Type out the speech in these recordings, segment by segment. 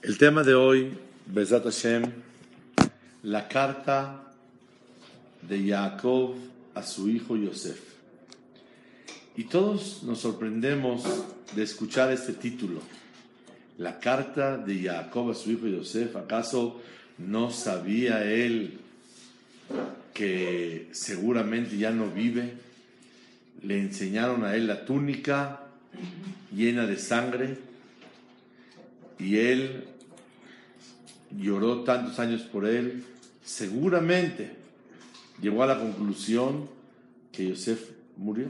El tema de hoy, Bezat Hashem, la carta de Jacob a su hijo Yosef. Y todos nos sorprendemos de escuchar este título, la carta de Jacob a su hijo Yosef. ¿Acaso no sabía él que seguramente ya no vive? Le enseñaron a él la túnica llena de sangre y él lloró tantos años por él, seguramente llegó a la conclusión que Yosef murió.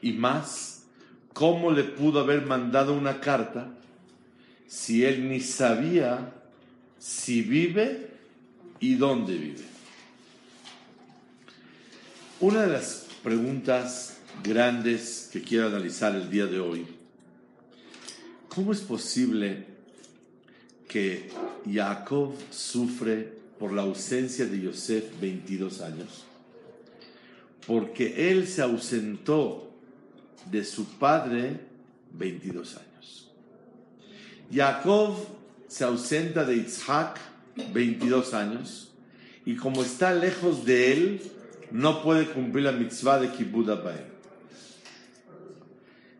Y más, ¿cómo le pudo haber mandado una carta si él ni sabía si vive y dónde vive? Una de las preguntas grandes que quiero analizar el día de hoy ¿Cómo es posible que Jacob sufre por la ausencia de Yosef 22 años? Porque él se ausentó de su padre 22 años. Jacob se ausenta de Isaac 22 años y como está lejos de él, no puede cumplir la mitzvah de Kibbutz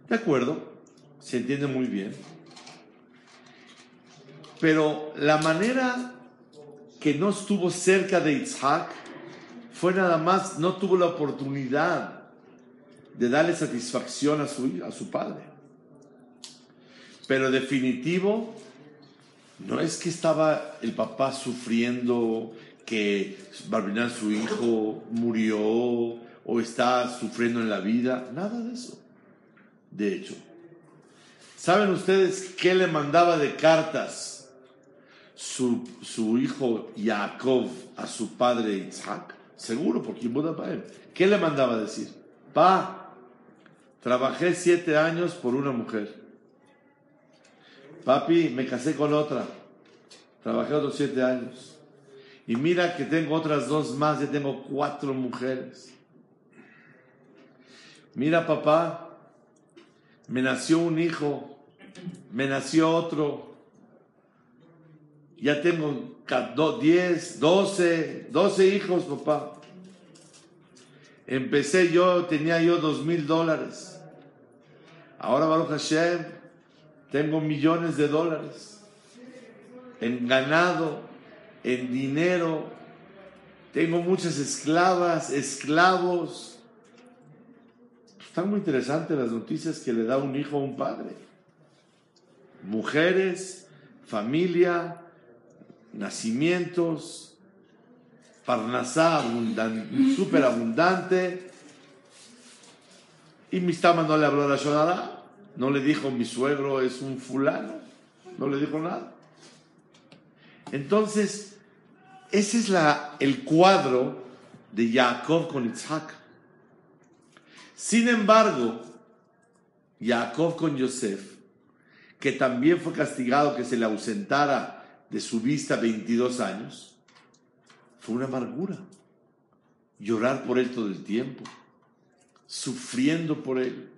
¿De acuerdo? se entiende muy bien. Pero la manera que no estuvo cerca de Isaac fue nada más, no tuvo la oportunidad de darle satisfacción a su, a su padre. Pero definitivo, no es que estaba el papá sufriendo que Barbinan, su hijo, murió o está sufriendo en la vida, nada de eso. De hecho, ¿Saben ustedes qué le mandaba de cartas su, hijo Jacob a su padre Isaac? Seguro, porque él. ¿Qué le mandaba decir? Pa, trabajé siete años por una mujer. Papi, me casé con otra. Trabajé otros siete años. Y mira que tengo otras dos más, ya tengo cuatro mujeres. Mira, papá, me nació un hijo, me nació otro, ya tengo 10, 12, 12 hijos, papá. Empecé yo, tenía yo dos mil dólares. Ahora, Baruch Hashem, tengo millones de dólares en ganado, en dinero. Tengo muchas esclavas, esclavos. Están muy interesantes las noticias que le da un hijo a un padre. Mujeres, familia, nacimientos, parnasá súper abundante. Y Mistama no le habló a la Shonara, no le dijo mi suegro es un fulano, no le dijo nada. Entonces, ese es la, el cuadro de Jacob con Isaac. Sin embargo, Jacob con Yosef, que también fue castigado que se le ausentara de su vista 22 años, fue una amargura. Llorar por él todo el tiempo, sufriendo por él,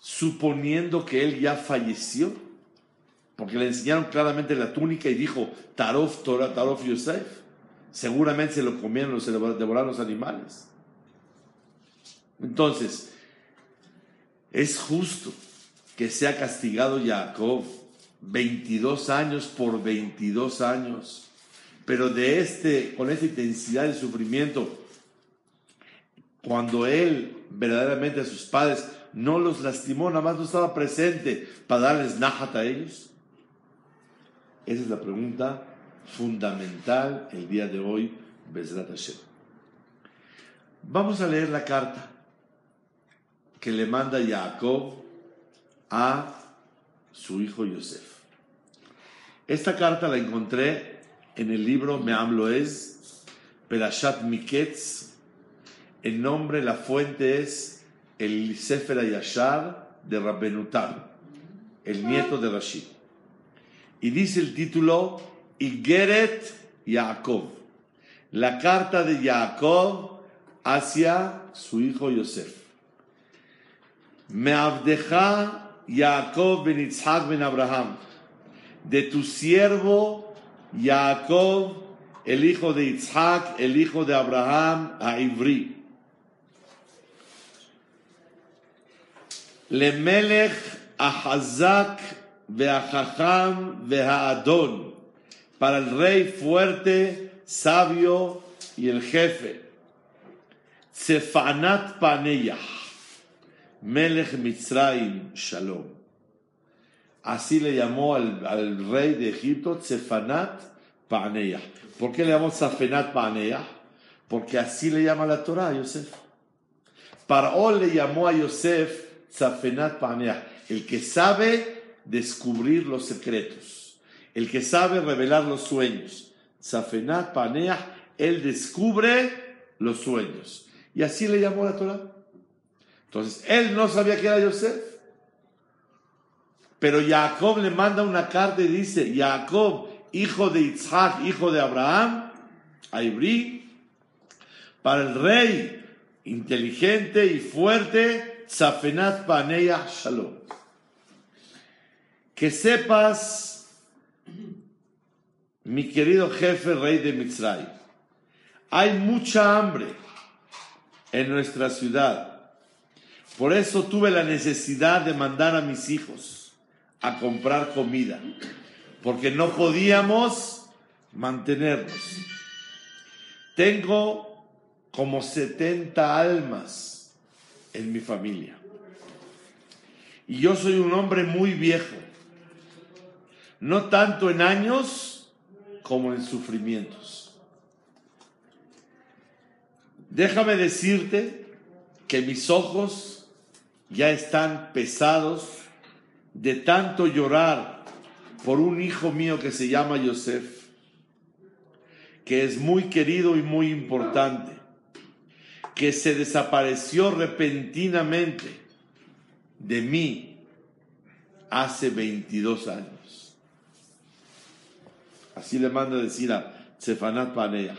suponiendo que él ya falleció, porque le enseñaron claramente la túnica y dijo, Tarof Torah, Tarof Yosef. Seguramente se lo comieron, se devoraron los animales. Entonces, es justo que sea castigado Jacob 22 años por 22 años, pero de este, con esta intensidad de sufrimiento, cuando él verdaderamente a sus padres no los lastimó, nada más no estaba presente para darles najat a ellos. Esa es la pregunta fundamental el día de hoy, Bezrat Hashem. Vamos a leer la carta que le manda Jacob a su hijo Yosef. Esta carta la encontré en el libro Me'am Loez, Perashat Miketz. El nombre, la fuente es el Sefer Yashar de Rabbenutam, el nieto de Rashid. Y dice el título Igeret Jacob, la carta de Jacob hacia su hijo Yosef. Me abdeja Jacob ben Yitzhak ben Abraham. De tu siervo Jacob, el hijo de Isaac, el hijo de Abraham, a Ivri. Lemelech Ahazak Beachacham Behaadon, para el rey fuerte, sabio y el jefe. Tsefanat Paneyah, Melech Mitzrayim Shalom. Así le llamó al, rey de Egipto Tsefanat Paneyah. ¿Por qué le llamó Tsefenat Paneyah? Porque así le llama la Torah a Yosef. Paró le llamó a Yosef Tsefenat Paneyah, el que sabe descubrir los secretos, el que sabe revelar los sueños. Tsefenat Paneyah, él descubre los sueños. Y así le llamó la Torah. Entonces, él no sabía que era Yosef. Pero Jacob le manda una carta y dice, Jacob, hijo de Isaac, hijo de Abraham, a Ibrí, para el rey inteligente y fuerte, Zafenat Paneya Shalom. Que sepas, mi querido jefe rey de Mitzray, hay mucha hambre en nuestra ciudad. Por eso tuve la necesidad de mandar a mis hijos a comprar comida, porque no podíamos mantenernos. Tengo como 70 almas en mi familia. Y yo soy un hombre muy viejo, no tanto en años como en sufrimientos. Déjame decirte que mis ojos ya están pesados de tanto llorar por un hijo mío que se llama Yosef, que es muy querido y muy importante, que se desapareció repentinamente de mí hace 22 años. Así le manda decir a Sefanat Paneah.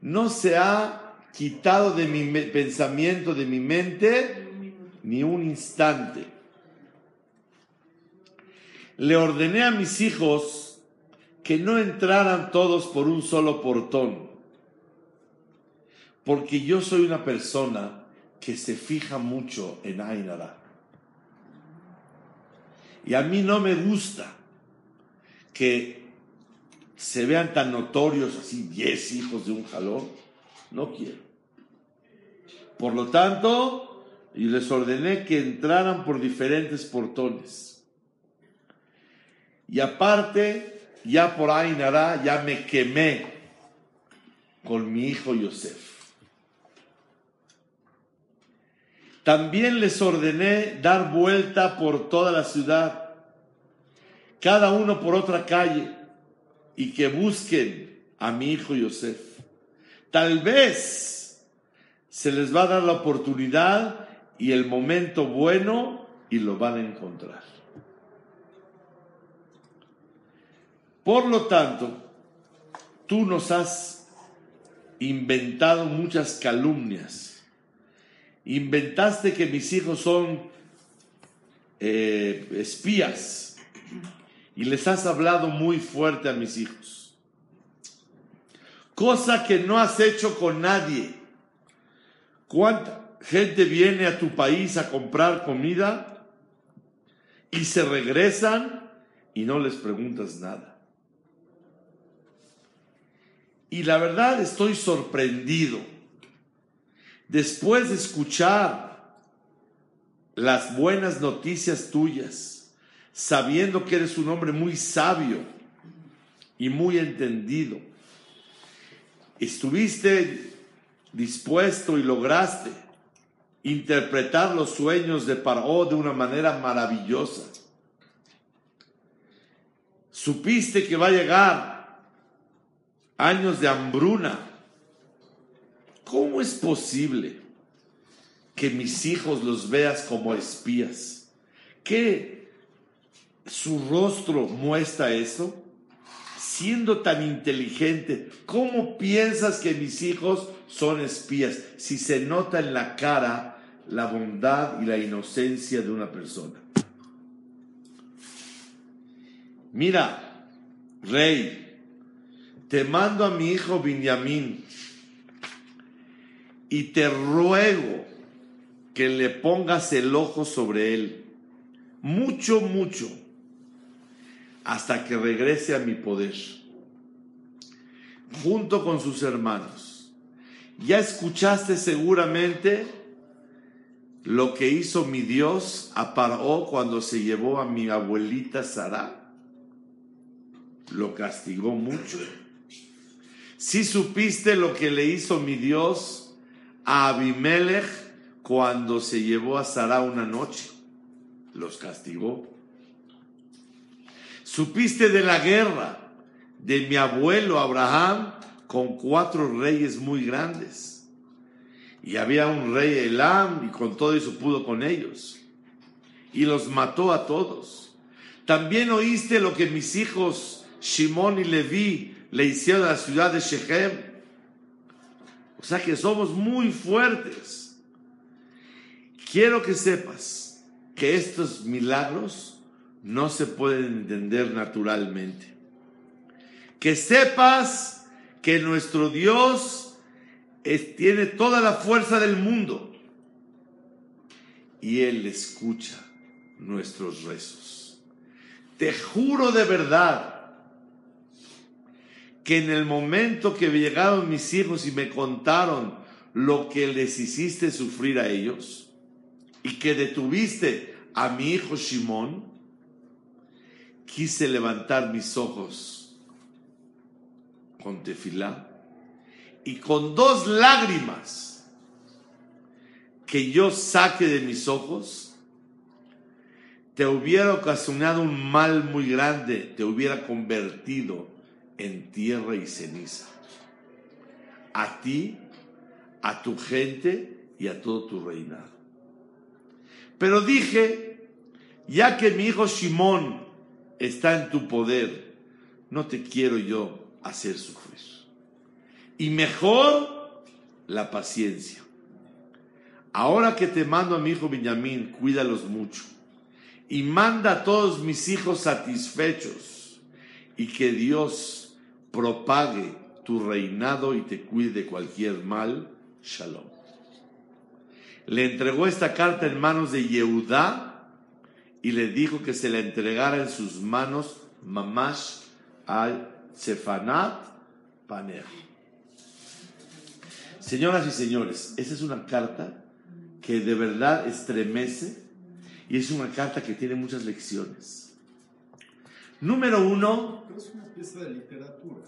No se ha quitado de mi pensamiento, de mi mente, ni un instante. Le ordené a mis hijos que no entraran todos por un solo portón, porque yo soy una persona que se fija mucho en Ainara. Y a mí no me gusta que se vean tan notorios así diez hijos de un jalón. No quiero. Por lo tanto, y les ordené que entraran por diferentes portones. Y aparte, ya por ahí nada, ya me quemé con mi hijo Yosef. También les ordené dar vuelta por toda la ciudad, cada uno por otra calle, y que busquen a mi hijo Yosef. Tal vez se les va a dar la oportunidad y el momento bueno y lo van a encontrar. Por lo tanto, tú nos has inventado muchas calumnias. Inventaste que mis hijos son eh, espías y les has hablado muy fuerte a mis hijos. Cosa que no has hecho con nadie. ¿Cuánta gente viene a tu país a comprar comida y se regresan y no les preguntas nada? Y la verdad estoy sorprendido. Después de escuchar las buenas noticias tuyas, sabiendo que eres un hombre muy sabio y muy entendido, estuviste dispuesto y lograste interpretar los sueños de Paró de una manera maravillosa. Supiste que va a llegar años de hambruna. ¿Cómo es posible que mis hijos los veas como espías? ¿Qué su rostro muestra eso? Siendo tan inteligente, ¿cómo piensas que mis hijos son espías? Si se nota en la cara la bondad y la inocencia de una persona. Mira, rey, te mando a mi hijo Benjamín y te ruego que le pongas el ojo sobre él, mucho, mucho, hasta que regrese a mi poder, junto con sus hermanos. Ya escuchaste seguramente lo que hizo mi Dios a Paró cuando se llevó a mi abuelita Sara. Lo castigó mucho. Si supiste lo que le hizo mi Dios a Abimelech cuando se llevó a Sara una noche, los castigó. Supiste de la guerra de mi abuelo Abraham con cuatro reyes muy grandes. Y había un rey Elam y con todo eso pudo con ellos. Y los mató a todos. También oíste lo que mis hijos Shimón y Leví le hicieron a la ciudad de Shechem. O sea que somos muy fuertes. Quiero que sepas que estos milagros no se pueden entender naturalmente. Que sepas que nuestro Dios tiene toda la fuerza del mundo y Él escucha nuestros rezos. Te juro de verdad que en el momento que llegaron mis hijos y me contaron lo que les hiciste sufrir a ellos y que detuviste a mi hijo Simón, quise levantar mis ojos con tefilá y con dos lágrimas que yo saque de mis ojos, te hubiera ocasionado un mal muy grande, te hubiera convertido en tierra y ceniza. A ti, a tu gente y a todo tu reinado. Pero dije, ya que mi hijo Simón está en tu poder, no te quiero yo hacer sufrir y mejor la paciencia. Ahora que te mando a mi hijo Benjamín, cuídalos mucho y manda a todos mis hijos satisfechos y que Dios propague tu reinado y te cuide de cualquier mal. Shalom. Le entregó esta carta en manos de Yehudá y le dijo que se la entregara en sus manos Mamash al Sefanat Paner. Señoras y señores, esa es una carta que de verdad estremece y es una carta que tiene muchas lecciones. Número uno. Pero es una pieza de literatura.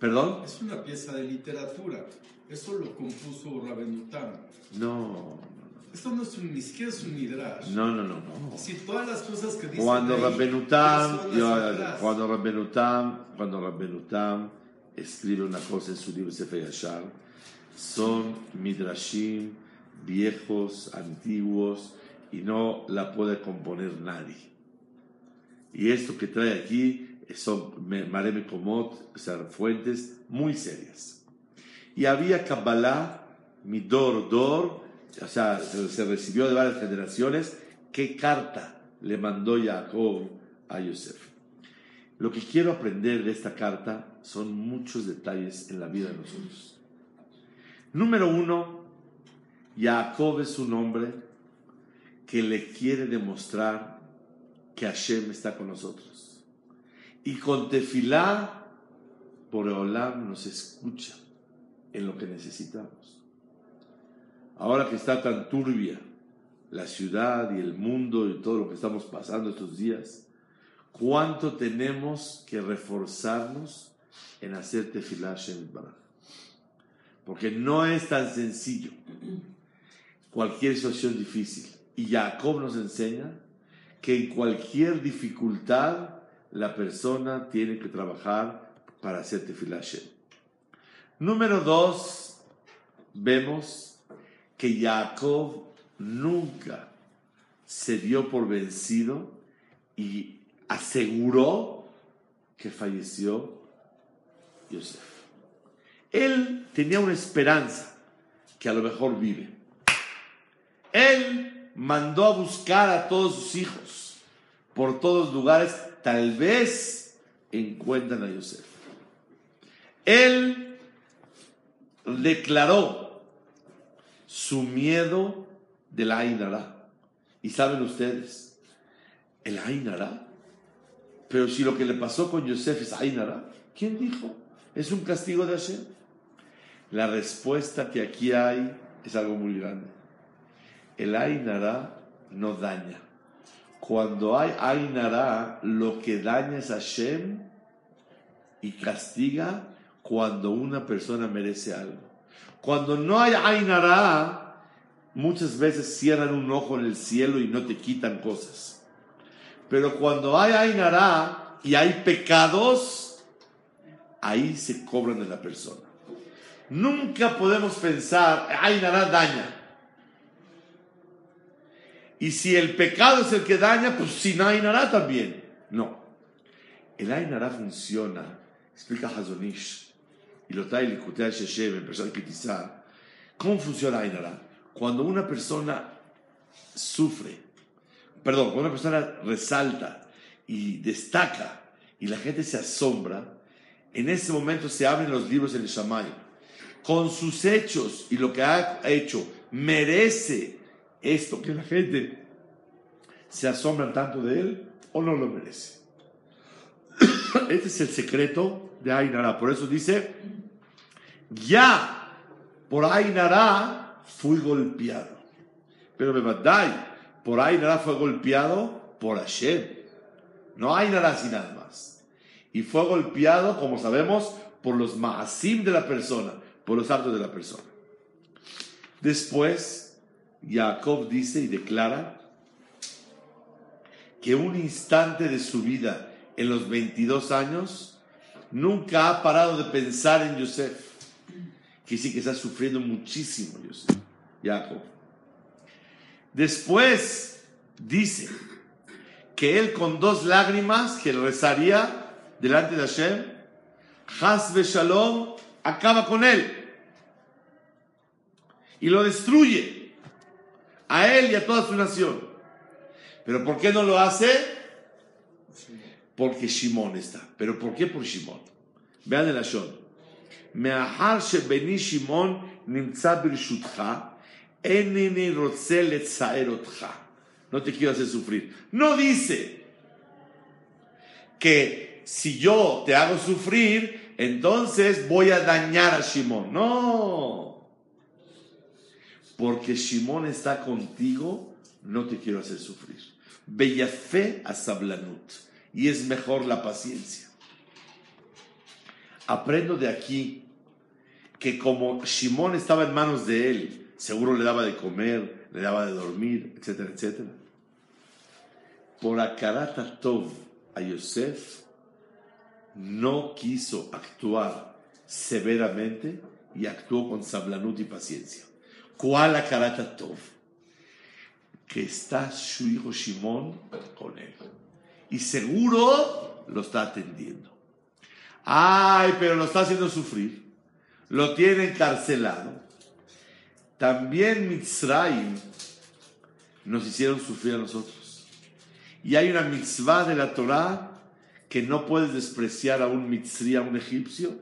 ¿Perdón? Es una pieza de literatura. Eso lo compuso Rabenutam. No, Esto no es un, ni siquiera es un midrash. no, no, no, no. Si todas las cosas que dicen Cuando ahí, Rabbenutam, cuando Rabbenutam, cuando Rabbenutam escribe una cosa en su libro Sefer Yashar, son midrashim viejos, antiguos, y no la puede componer nadie. Y esto que trae aquí son Mareme Komot, o sea, fuentes muy serias. Y había Kabbalah, Midor Dor, o sea, se, se recibió de varias generaciones. ¿Qué carta le mandó Jacob a Yosef? Lo que quiero aprender de esta carta son muchos detalles en la vida de nosotros. Número uno, Jacob es un hombre que le quiere demostrar que Hashem está con nosotros. Y con tefilá, Boreolam nos escucha en lo que necesitamos. Ahora que está tan turbia la ciudad y el mundo y todo lo que estamos pasando estos días, ¿cuánto tenemos que reforzarnos en hacer tefilá Hashem Baraj? Porque no es tan sencillo cualquier situación difícil. Y Jacob nos enseña que en cualquier dificultad la persona tiene que trabajar para hacer tefilá. Número dos, vemos que Jacob nunca se dio por vencido y aseguró que falleció Yosef. Él tenía una esperanza que a lo mejor vive. Él mandó a buscar a todos sus hijos por todos lugares, tal vez encuentran a Yosef. Él declaró su miedo del Ainara. Y saben ustedes, el Ainara. Pero si lo que le pasó con Yosef es Ainara, ¿quién dijo? ¿Es un castigo de Hashem? La respuesta que aquí hay es algo muy grande. El Ainara no daña. Cuando hay Ainara, lo que daña es Hashem y castiga cuando una persona merece algo. Cuando no hay Ainara, muchas veces cierran un ojo en el cielo y no te quitan cosas. Pero cuando hay Ainara y hay pecados, ahí se cobran de la persona. Nunca podemos pensar, Ainara daña. Y si el pecado es el que daña, pues sin Ainara también. No. El Ainara funciona, explica Hazonish, y lo trae el Kutea Sheshem, el personal Kitizá. ¿Cómo funciona Ainara? Cuando una persona sufre, perdón, cuando una persona resalta y destaca y la gente se asombra, en ese momento se abren los libros en el Shamay. Con sus hechos y lo que ha hecho, merece esto que la gente se asombra tanto de él o no lo merece. Este es el secreto de Ainara. Por eso dice, ya por Ainara fui golpeado. Pero Bebadai, por Ainara fue golpeado por Hashem. No Ainara sin nada más. Y fue golpeado, como sabemos, por los maasim de la persona, por los actos de la persona. Después, Jacob dice y declara que un instante de su vida en los 22 años nunca ha parado de pensar en Yosef. Que sí que está sufriendo muchísimo Yosef, Jacob. Después dice que él con dos lágrimas que rezaría delante de Hashem, Hasbe Shalom, acaba con él y lo destruye a él y a toda su nación. Pero ¿por qué no lo hace? Porque Shimon está. ¿Pero por qué por Shimon? Vean el Ashon. מאחר שבני שמעון נמצא ברשותך, אינני רוצה לצער אותך. No te quiero hacer sufrir. No dice que si yo te hago sufrir, entonces voy a dañar a Shimon. No. Porque Shimon está contigo, no te quiero hacer sufrir. fe a Sablanut. Y es mejor la paciencia. Aprendo de aquí que como Shimon estaba en manos de él, seguro le daba de comer, le daba de dormir, etcétera, etcétera. Por Akarata Tov a Yosef no quiso actuar severamente y actuó con sablanut y paciencia. ¿Cuál Akarata Tov? Que está su hijo Shimon con él. Y seguro lo está atendiendo. Ay, pero lo está haciendo sufrir. Lo tiene encarcelado. También Mitzrayim nos hicieron sufrir a nosotros. Y hay una mitzvah de la Torah que no puedes despreciar a un mitzri, a un egipcio,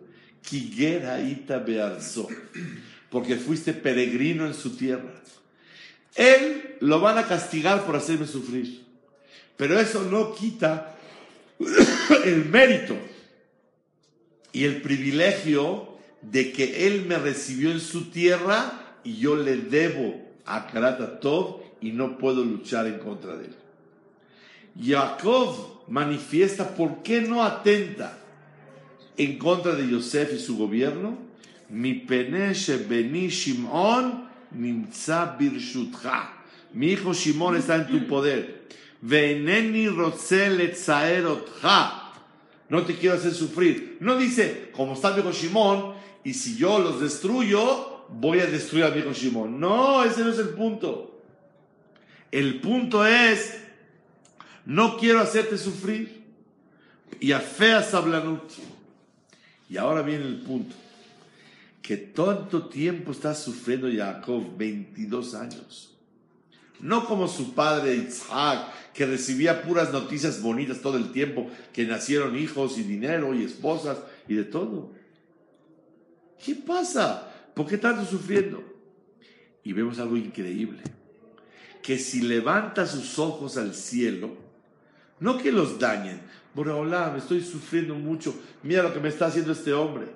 porque fuiste peregrino en su tierra. Él lo van a castigar por hacerme sufrir. Pero eso no quita el mérito y el privilegio de que Él me recibió en su tierra y yo le debo a Karata Tov y no puedo luchar en contra de él. Jacob manifiesta por qué no atenta en contra de Yosef y su gobierno. Mi peneshe beni Shimon nimtza birshutcha. Mi hijo Shimon está en tu poder. No te quiero hacer sufrir. No dice, como está mi hijo Shimon, y si yo los destruyo, voy a destruir a mi hijo Shimon. No, ese no es el punto. El punto es, no quiero hacerte sufrir. Y a fea sablanut. Y ahora viene el punto. Que tanto tiempo está sufriendo Jacob, 22 años. No como su padre Isaac, que recibía puras noticias bonitas todo el tiempo, que nacieron hijos y dinero y esposas y de todo. ¿Qué pasa? ¿Por qué tanto sufriendo? Y vemos algo increíble, que si levanta sus ojos al cielo, no que los dañen, hola, me estoy sufriendo mucho, mira lo que me está haciendo este hombre.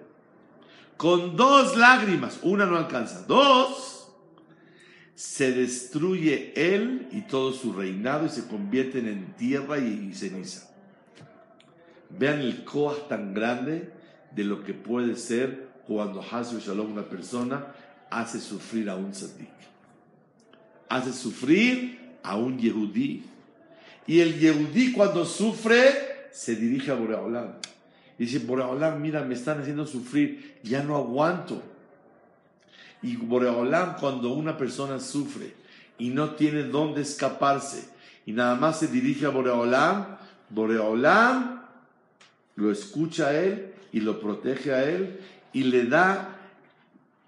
Con dos lágrimas, una no alcanza, dos, se destruye él y todo su reinado y se convierten en tierra y, ceniza. Vean el coaj tan grande de lo que puede ser cuando Hasu Shalom, una persona, hace sufrir a un tzadik. Hace sufrir a un yehudí. Y el yehudí cuando sufre, se dirige a Boreolam. Dice, Boreolam, mira, me están haciendo sufrir, ya no aguanto. Y Boreolam, cuando una persona sufre y no tiene dónde escaparse, y nada más se dirige a Boreolam, Boreolam lo escucha a él y lo protege a él y le da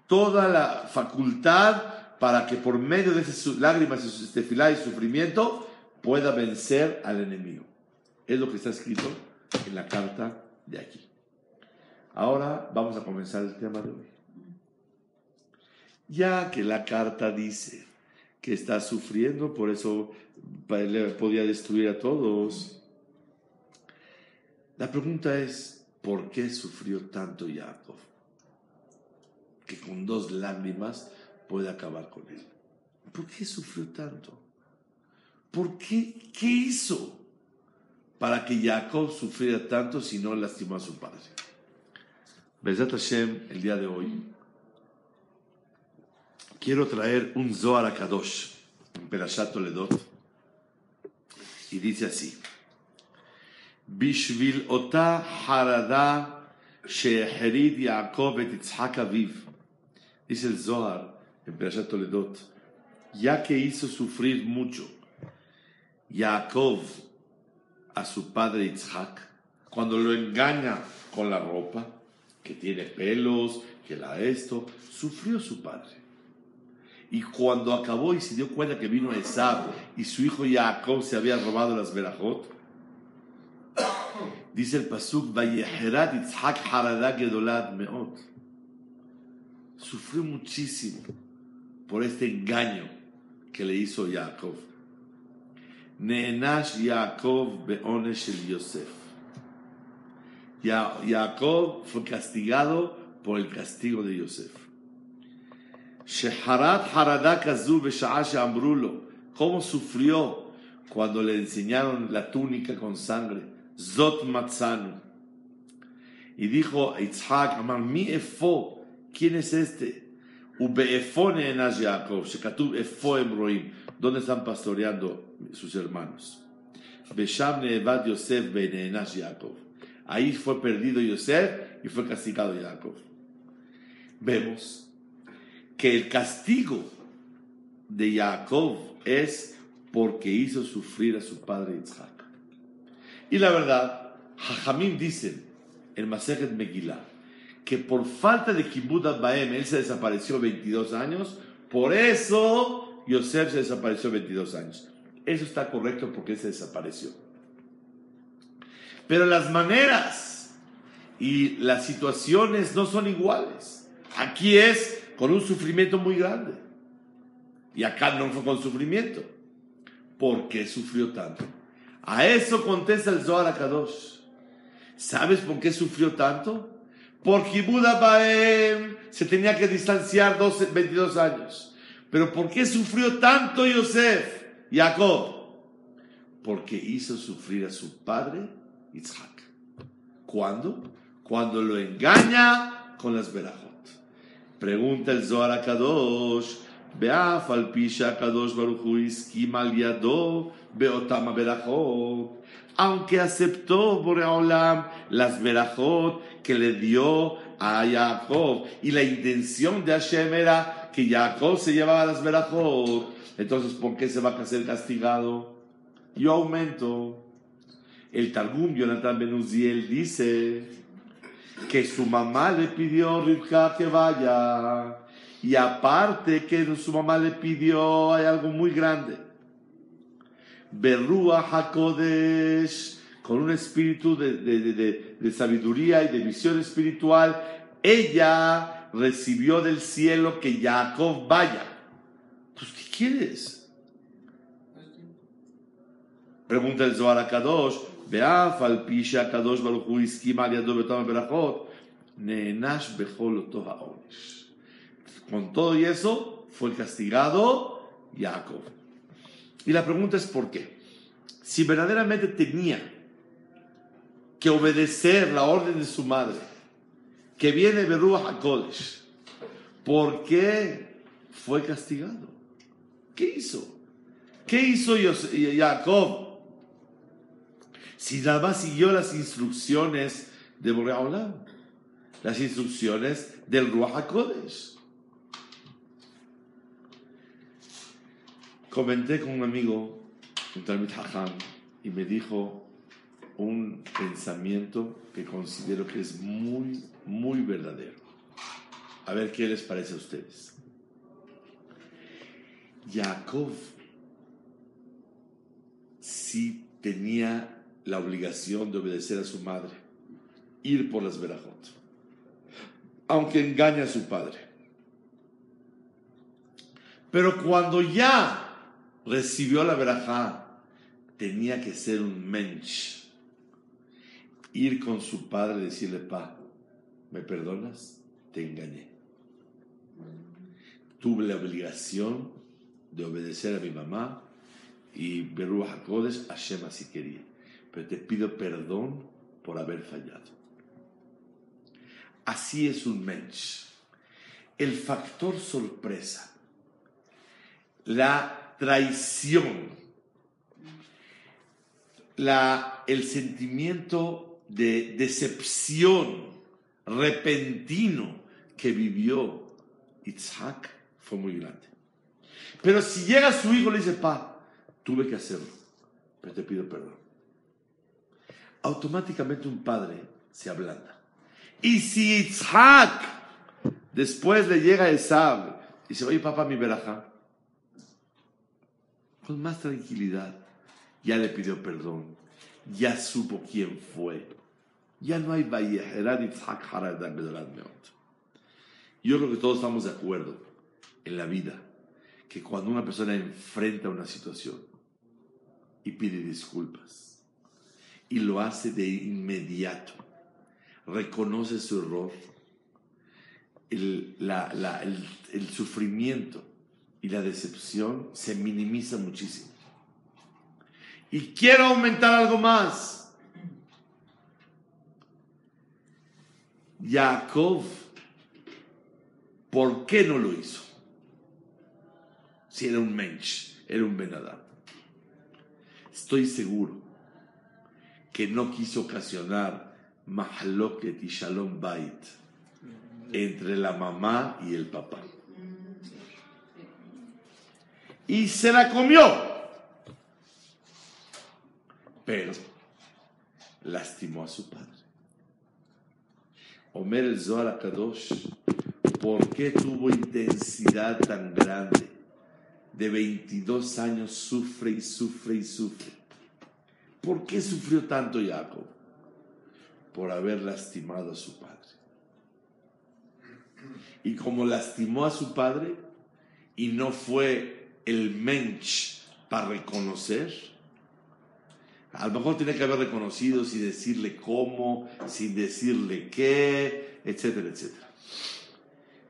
toda la facultad para que por medio de esas lágrimas y su tefilá y sufrimiento pueda vencer al enemigo. Es lo que está escrito en la carta de aquí. Ahora vamos a comenzar el tema de hoy. Ya que la carta dice que está sufriendo, por eso le podía destruir a todos. La pregunta es, ¿por qué sufrió tanto Jacob? que con dos lágrimas puede acabar con él. ¿Por qué sufrió tanto? ¿Por qué? ¿Qué hizo para que Jacob sufriera tanto si no lastimó a su padre? Besat Hashem, el día de hoy, quiero traer un Zohar a Kadosh, en Perashat Toledot, y dice así: Bishvil ota harada sheherid Yaakov et Yitzhak aviv. Dice el Zohar en Perashat Toledot, ya que hizo sufrir mucho Jacob a su padre Isaac, cuando lo engaña con la ropa, que tiene pelos, que la esto, sufrió su padre. Y cuando acabó y se dio cuenta que vino Esab y su hijo Jacob se había robado las verajot, dice el pasuk, sufrió muchísimo por este engaño que le hizo Jacob. Neenash Jacob beonesh el Yosef. Jacob fue castigado por el castigo de Yosef. Sheharat haradak azul ambrulo. ¿Cómo sufrió cuando le enseñaron la túnica con sangre? Zot matzanu. Y dijo Yitzhak, Amar mi efo ¿Quién es este? Ubeefone en Jacob, Shekatub Efoem Roim. ¿Dónde están pastoreando sus hermanos? Besham Nevad Yosef Beneenash Jacob. Ahí fue perdido Yosef y fue castigado Jacob. Vemos que el castigo de Jacob es porque hizo sufrir a su padre Isaac. Y la verdad, Jajamim dicen en Masejet Megillah que por falta de Kibbutz Baem él se desapareció 22 años, por eso Yosef se desapareció 22 años. Eso está correcto porque él se desapareció. Pero las maneras y las situaciones no son iguales. Aquí es con un sufrimiento muy grande. Y acá no fue con sufrimiento. ¿Por qué sufrió tanto? A eso contesta el Zohar Kadosh. ¿Sabes por qué sufrió tanto? Por Buda Baem se tenía que distanciar 12, 22 años. Pero ¿por qué sufrió tanto Yosef, Jacob? Porque hizo sufrir a su padre Isaac. ¿Cuándo? Cuando lo engaña con las verajot. Pregunta el Zohar a Kadosh. Beaf al pisha Kadosh Baruchu iskimal yado beotama verajot aunque aceptó Boreolam las verajot que le dio a Jacob. Y la intención de Hashem era que Jacob se llevaba las verajot. Entonces, ¿por qué se va a ser castigado? Yo aumento. El Targum Jonathan Benuziel dice que su mamá le pidió a Rivka que vaya. Y aparte que su mamá le pidió, hay algo muy grande. Berrúa Hakodesh, con un espíritu de, de, de, sabiduría y de visión espiritual, ella recibió del cielo que Jacob vaya. Pues, ¿qué quieres? Pregunta el Zohar Kadosh, Al Pisha Kadosh Baruch Hu Iskima Aliado Betam Berachot, Neenash Bechol Onesh. Con todo y eso, fue castigado Jacob. Y la pregunta es ¿por qué? Si verdaderamente tenía que obedecer la orden de su madre, que viene Ruach HaKodesh, ¿por qué fue castigado? ¿Qué hizo? ¿Qué hizo Jacob? Si nada más siguió las instrucciones de Boreolam, las instrucciones del Ruach. Comenté con un amigo, un Talmud Hacham, y me dijo un pensamiento que considero que es muy, muy verdadero. A ver qué les parece a ustedes. Jacob sí tenía la obligación de obedecer a su madre, ir por las verajot, aunque engaña a su padre. Pero cuando ya recibió la verajá, tenía que ser un mensch. Ir con su padre y decirle, pa, ¿me perdonas? Te engañé. Tuve la obligación de obedecer a mi mamá y Beruah HaKodesh, Hashem así quería. Pero te pido perdón por haber fallado. Así es un mensch. El factor sorpresa, la traición, la, el sentimiento de decepción repentino que vivió Isaac fue muy grande. Pero si llega su hijo le dice, pa, tuve que hacerlo, pero te pido perdón. Automáticamente un padre se ablanda. Y si Isaac después le llega Esab y dice, oye papá, mi veraja, con más tranquilidad. Ya le pidió perdón, ya supo quién fue. Ya no hay Yo creo que todos estamos de acuerdo en la vida que cuando una persona enfrenta una situación y pide disculpas y lo hace de inmediato, reconoce su error, el, sufrimiento y la decepción se minimiza muchísimo. Y quiero aumentar algo más. Jacob, ¿por qué no lo hizo? Si era un mensch, era un benadá. Estoy seguro que no quiso ocasionar mahloket y shalom bait entre la mamá y el papá y se la comió. Pero lastimó a su padre. Omer el Zohar Kadosh, ¿por qué tuvo intensidad tan grande? De 22 años sufre y sufre y sufre. ¿Por qué sufrió tanto Jacob? Por haber lastimado a su padre. Y como lastimó a su padre y no fue el mensch para reconocer. A lo mejor tiene que haber reconocido sin decirle cómo, sin decirle qué, etcétera, etcétera.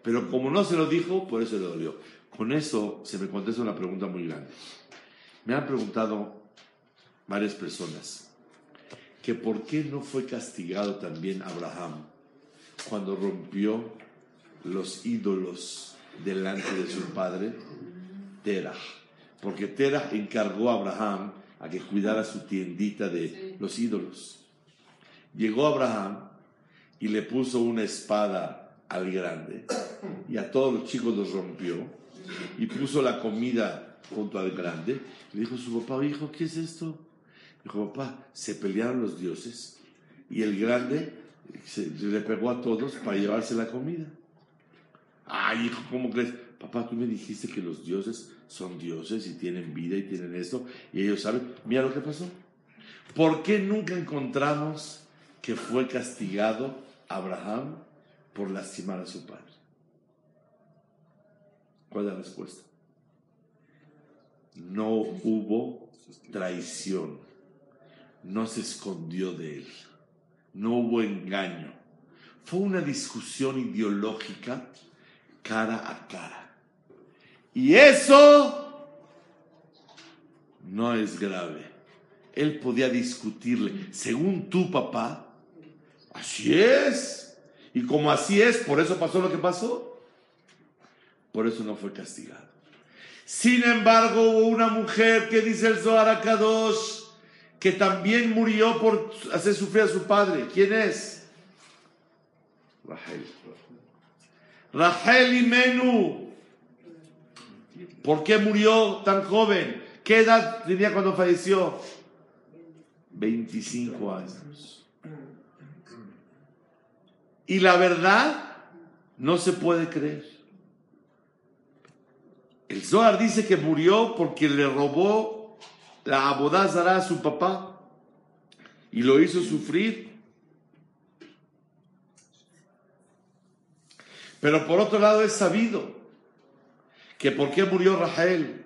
Pero como no se lo dijo, por eso le dolió. Con eso se me contesta una pregunta muy grande. Me han preguntado varias personas que por qué no fue castigado también Abraham cuando rompió los ídolos delante de su padre Terah, porque Terah encargó a Abraham a que cuidara su tiendita de los ídolos. Llegó Abraham y le puso una espada al grande y a todos los chicos los rompió y puso la comida junto al grande. Le dijo su papá, hijo, ¿qué es esto? Dijo, papá, se pelearon los dioses y el grande se, le pegó a todos para llevarse la comida. Ay, hijo, ¿cómo crees? Papá, tú me dijiste que los dioses son dioses y tienen vida y tienen esto, y ellos saben. Mira lo que pasó. ¿Por qué nunca encontramos que fue castigado Abraham por lastimar a su padre? ¿Cuál es la respuesta? No hubo traición, no se escondió de él, no hubo engaño. Fue una discusión ideológica cara a cara. Y eso no es grave. Él podía discutirle, según tu papá, así es. Y como así es, por eso pasó lo que pasó. Por eso no fue castigado. Sin embargo, hubo una mujer que dice el Zohar Akadosh, que también murió por hacer sufrir a su padre. ¿Quién es? Rahel. Rahel y Menú. ¿Por qué murió tan joven? ¿Qué edad tenía cuando falleció? 25 años. Y la verdad no se puede creer. El Zohar dice que murió porque le robó la abodazara a su papá y lo hizo sufrir. Pero por otro lado es sabido que por qué murió Rahel,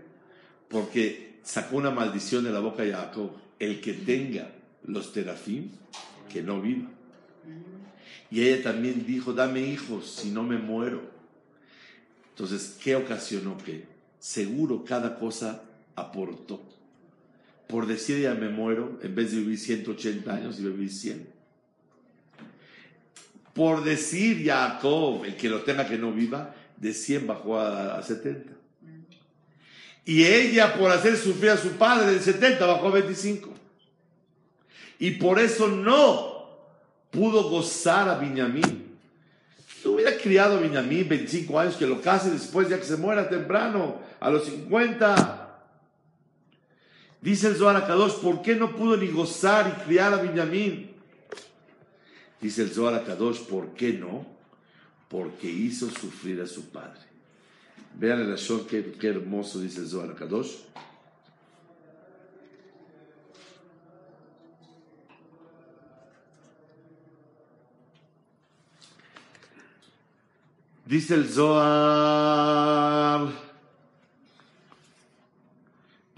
porque sacó una maldición de la boca de Jacob. El que tenga los terafim, que no viva. Y ella también dijo, dame hijos, si no me muero. Entonces, ¿qué ocasionó que? Seguro cada cosa aportó. Por decir ya me muero, en vez de vivir 180 años, y vivir 100 por decir Jacob, el que lo tenga que no viva, de 100 bajó a, 70. Y ella, por hacer sufrir a su padre, de 70 bajó a 25. Y por eso no pudo gozar a Benjamín. Si hubiera criado a Benjamín 25 años, que lo case después, ya que se muera temprano, a los 50. Dice el Zohar Kadosh, ¿por qué no pudo ni gozar y criar a Benjamín? Dice el Zohar Kadosh, ¿por qué no? Porque hizo sufrir a su padre. Vean el razón, qué, qué hermoso dice el Zohar Kadosh. Dice el Zohar,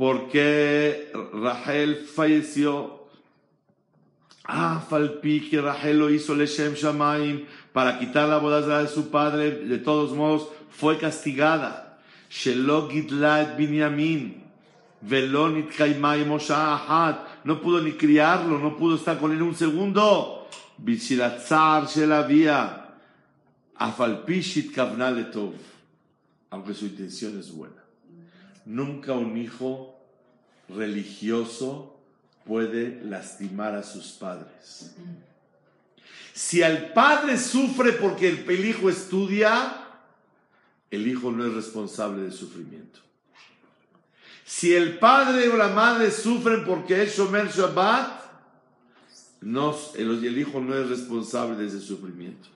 porque Rahel falleció Ah, Falpi que Rahel lo hizo Leshem Shamaim para quitar la boda de su padre, de todos modos fue castigada. Shelo Binyamin, Velonit Ahat, no pudo ni criarlo, no pudo estar con él un segundo. Bichilatzar Kavnaletov, aunque su intención es buena. Nunca un hijo religioso puede lastimar a sus padres. Si el padre sufre porque el hijo estudia, el hijo no es responsable del sufrimiento. Si el padre o la madre sufren porque es Shomer Shabbat, no, el, hijo no es responsable de ese sufrimiento.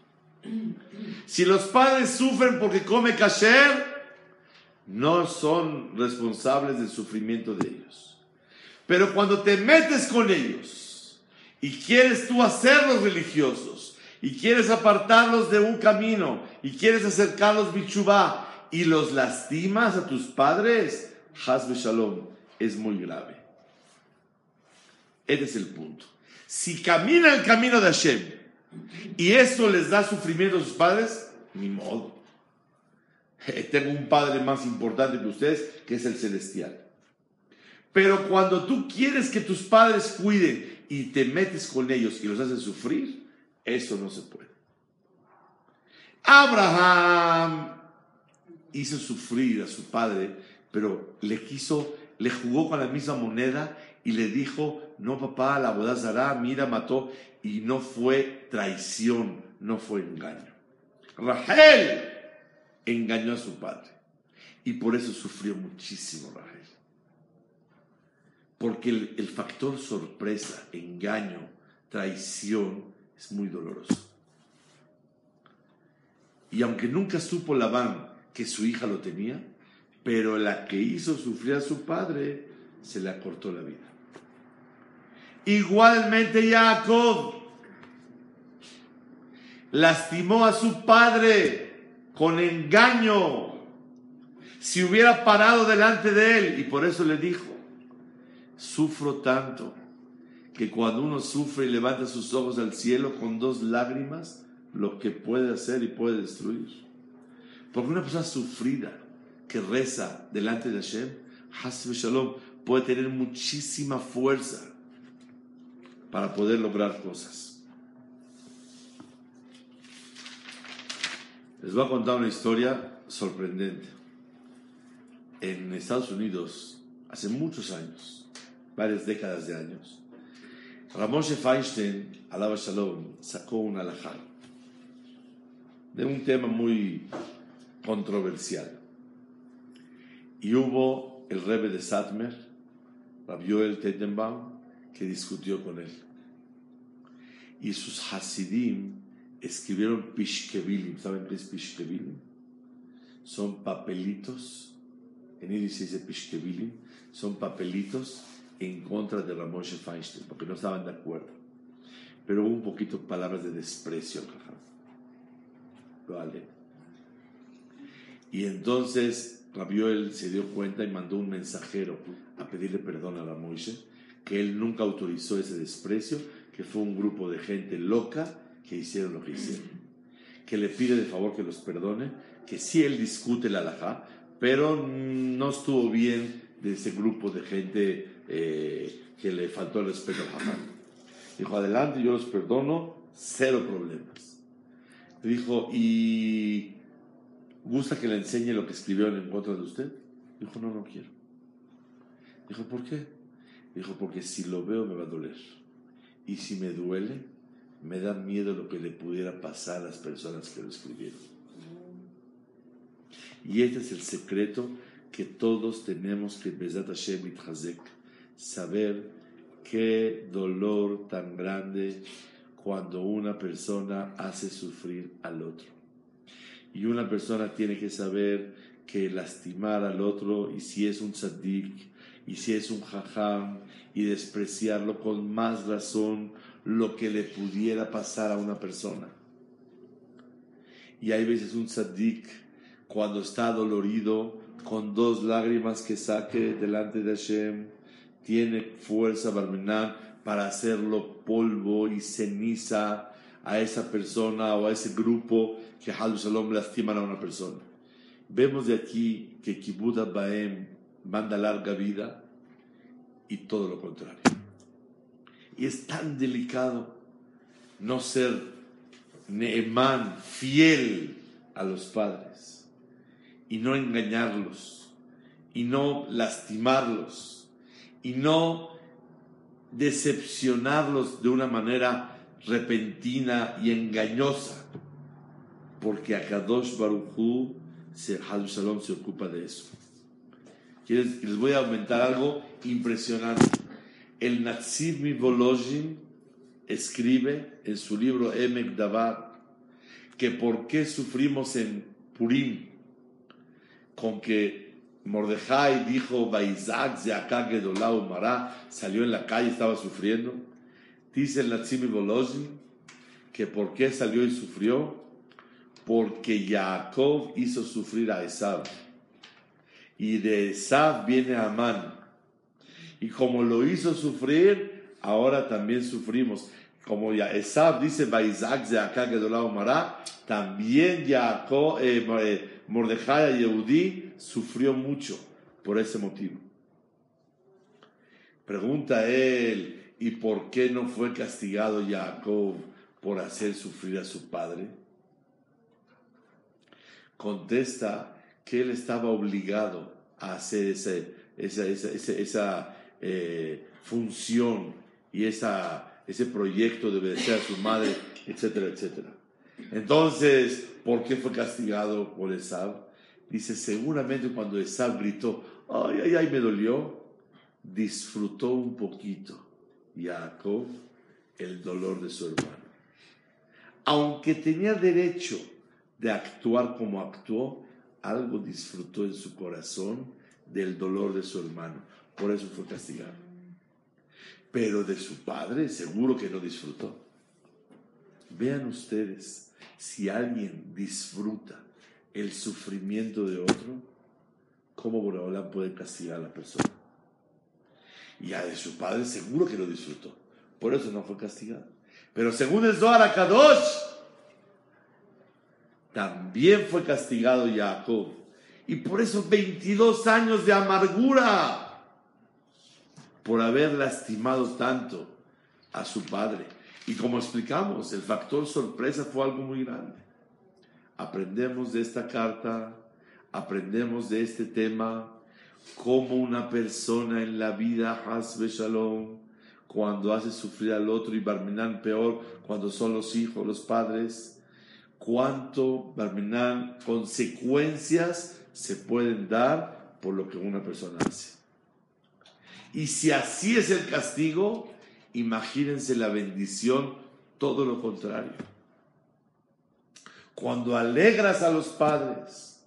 Si los padres sufren porque come kasher, no son responsables del sufrimiento de ellos. Pero cuando te metes con ellos y quieres tú hacerlos religiosos y quieres apartarlos de un camino y quieres acercarlos bichubá y los lastimas a tus padres, Hazbe Shalom, es muy grave. Este es el punto. Si camina el camino de Hashem y eso les da sufrimiento a sus padres, ni modo. Tengo un padre más importante que ustedes, que es el celestial. Pero cuando tú quieres que tus padres cuiden y te metes con ellos y los haces sufrir, eso no se puede. Abraham hizo sufrir a su padre, pero le quiso, le jugó con la misma moneda y le dijo, no papá, la boda Zara, mira, mató, y no fue traición, no fue engaño. Rachel engañó a su padre y por eso sufrió muchísimo Rachel. Porque el, factor sorpresa, engaño, traición es muy doloroso. Y aunque nunca supo Labán que su hija lo tenía, pero la que hizo sufrir a su padre se le acortó la vida. Igualmente Jacob lastimó a su padre con engaño. Si hubiera parado delante de él, y por eso le dijo, sufro tanto que cuando uno sufre y levanta sus ojos al cielo con dos lágrimas, lo que puede hacer y puede destruir. Porque una persona sufrida que reza delante de Hashem, Hashem Shalom, puede tener muchísima fuerza para poder lograr cosas. Les voy a contar una historia sorprendente. En Estados Unidos, hace muchos años, varias décadas de años, Ramón Feinstein, alaba Shalom, sacó un alajá de un tema muy controversial. Y hubo el rebe de Satmer, Rabioel Tettenbaum, que discutió con él. Y sus Hasidim escribieron Pishkevilim. ¿Saben qué es Pishkevilim? Son papelitos, en se dice Pishkevilim, son papelitos en contra de Ramón Feinstein, porque no estaban de acuerdo. Pero hubo un poquito palabras de desprecio Vale. Y entonces Rabioel se dio cuenta y mandó un mensajero a pedirle perdón a la que él nunca autorizó ese desprecio, que fue un grupo de gente loca que hicieron lo que hicieron. Que le pide de favor que los perdone, que sí él discute la alajá, pero no estuvo bien de ese grupo de gente eh, que le faltó el respeto al Hamán. Dijo, adelante, yo los perdono, cero problemas. dijo, ¿y gusta que le enseñe lo que escribió en contra de usted? Dijo, no, no quiero. Dijo, ¿por qué? Dijo, porque si lo veo me va a doler. Y si me duele, me da miedo lo que le pudiera pasar a las personas que lo escribieron. Y este es el secreto que todos tenemos que Bezat Hashem Hazek, saber qué dolor tan grande cuando una persona hace sufrir al otro. Y una persona tiene que saber que lastimar al otro, y si es un tzaddik, y si es un jajam, y despreciarlo con más razón lo que le pudiera pasar a una persona. Y hay veces un tzaddik, cuando está dolorido, con dos lágrimas que saque delante de Hashem, tiene fuerza para hacerlo polvo y ceniza a esa persona o a ese grupo que Halu Shalom lastiman a una persona. Vemos de aquí que Kibbutz Baem manda larga vida y todo lo contrario. Y es tan delicado no ser Neemán, fiel a los padres, y no engañarlos, y no lastimarlos y no decepcionarlos de una manera repentina y engañosa, porque Akadosh Baruchu se, Shalom se ocupa de eso. Les voy a aumentar algo impresionante. El Natsib Mivolojin escribe en su libro Emek Davar que por qué sufrimos en Purim con que Mordejai dijo, Baizak de acá Mara, salió en la calle, estaba sufriendo. Dice el Natsimi Bolozin que por qué salió y sufrió, porque Jacob hizo sufrir a Esab. Y de Esab viene Amán. Y como lo hizo sufrir, ahora también sufrimos. Como ya Esab dice, también Jacob, eh, eh Mordejai Yehudí sufrió mucho por ese motivo. Pregunta él, ¿y por qué no fue castigado Jacob por hacer sufrir a su padre? Contesta que él estaba obligado a hacer esa, eh, función y esa, ese proyecto de obedecer a su madre, etcétera, etcétera. Entonces, ¿por qué fue castigado por Esab? Dice, seguramente cuando Esab gritó, ay, ay, ay, me dolió, disfrutó un poquito Jacob el dolor de su hermano. Aunque tenía derecho de actuar como actuó, algo disfrutó en su corazón del dolor de su hermano. Por eso fue castigado. Pero de su padre seguro que no disfrutó. Vean ustedes, si alguien disfruta el sufrimiento de otro, ¿cómo Boraholam puede castigar a la persona? Y a de su padre seguro que lo disfrutó. Por eso no fue castigado. Pero según el Zohar Akadosh, también fue castigado Jacob. Y por eso 22 años de amargura por haber lastimado tanto a su padre. Y como explicamos, el factor sorpresa fue algo muy grande. Aprendemos de esta carta, aprendemos de este tema, cómo una persona en la vida, Hasbe Shalom, cuando hace sufrir al otro y Barminan peor, cuando son los hijos, los padres, cuánto Barminan consecuencias se pueden dar por lo que una persona hace. Y si así es el castigo, imagínense la bendición, todo lo contrario. Cuando alegras a los padres,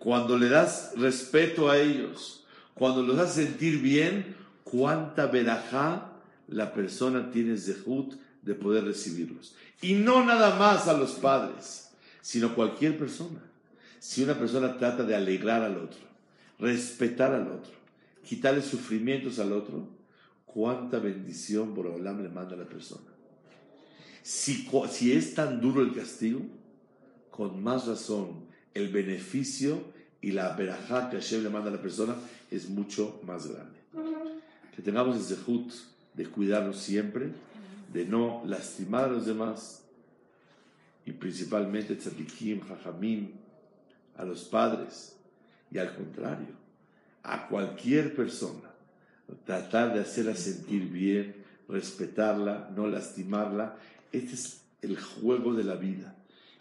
cuando le das respeto a ellos, cuando los haces sentir bien, cuánta verajá la persona tiene zehut de poder recibirlos. Y no nada más a los padres, sino cualquier persona. Si una persona trata de alegrar al otro, respetar al otro, quitarle sufrimientos al otro, cuánta bendición por Olam le manda a la persona. Si, es tan duro el castigo, con más razón el beneficio y la verajá que Hashem le manda a la persona es mucho más grande. Que tengamos ese zehut de cuidarnos siempre, de no lastimar a los demás y principalmente tzadikim, jajamim, a los padres y al contrario, a cualquier persona, tratar de hacerla sentir bien, respetarla, no lastimarla. Este es el juego de la vida.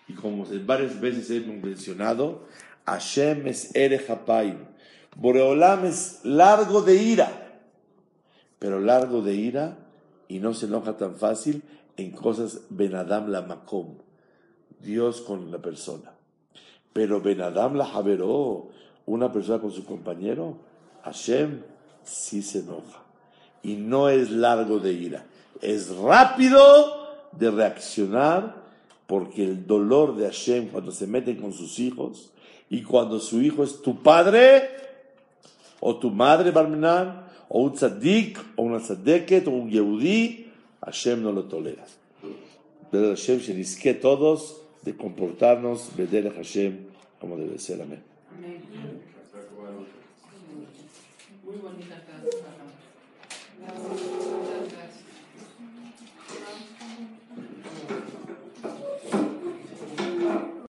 Y como varias veces hemos mencionado, Hashem es Erehapaim. Boreolam es largo de ira pero largo de ira y no se enoja tan fácil en cosas Benadam la Makom, Dios con la persona. Pero Benadam la Javeró, una persona con su compañero, Hashem sí se enoja. Y no es largo de ira, es rápido de reaccionar porque el dolor de Hashem cuando se meten con sus hijos y cuando su hijo es tu padre o tu madre, Barminan, o un tzaddik, o una tzaddeket, o un yehudí, Hashem no lo tolera. Pero Hashem se todos de comportarnos, a Hashem, como debe ser. Amén. Medellín. Muy bonita casa.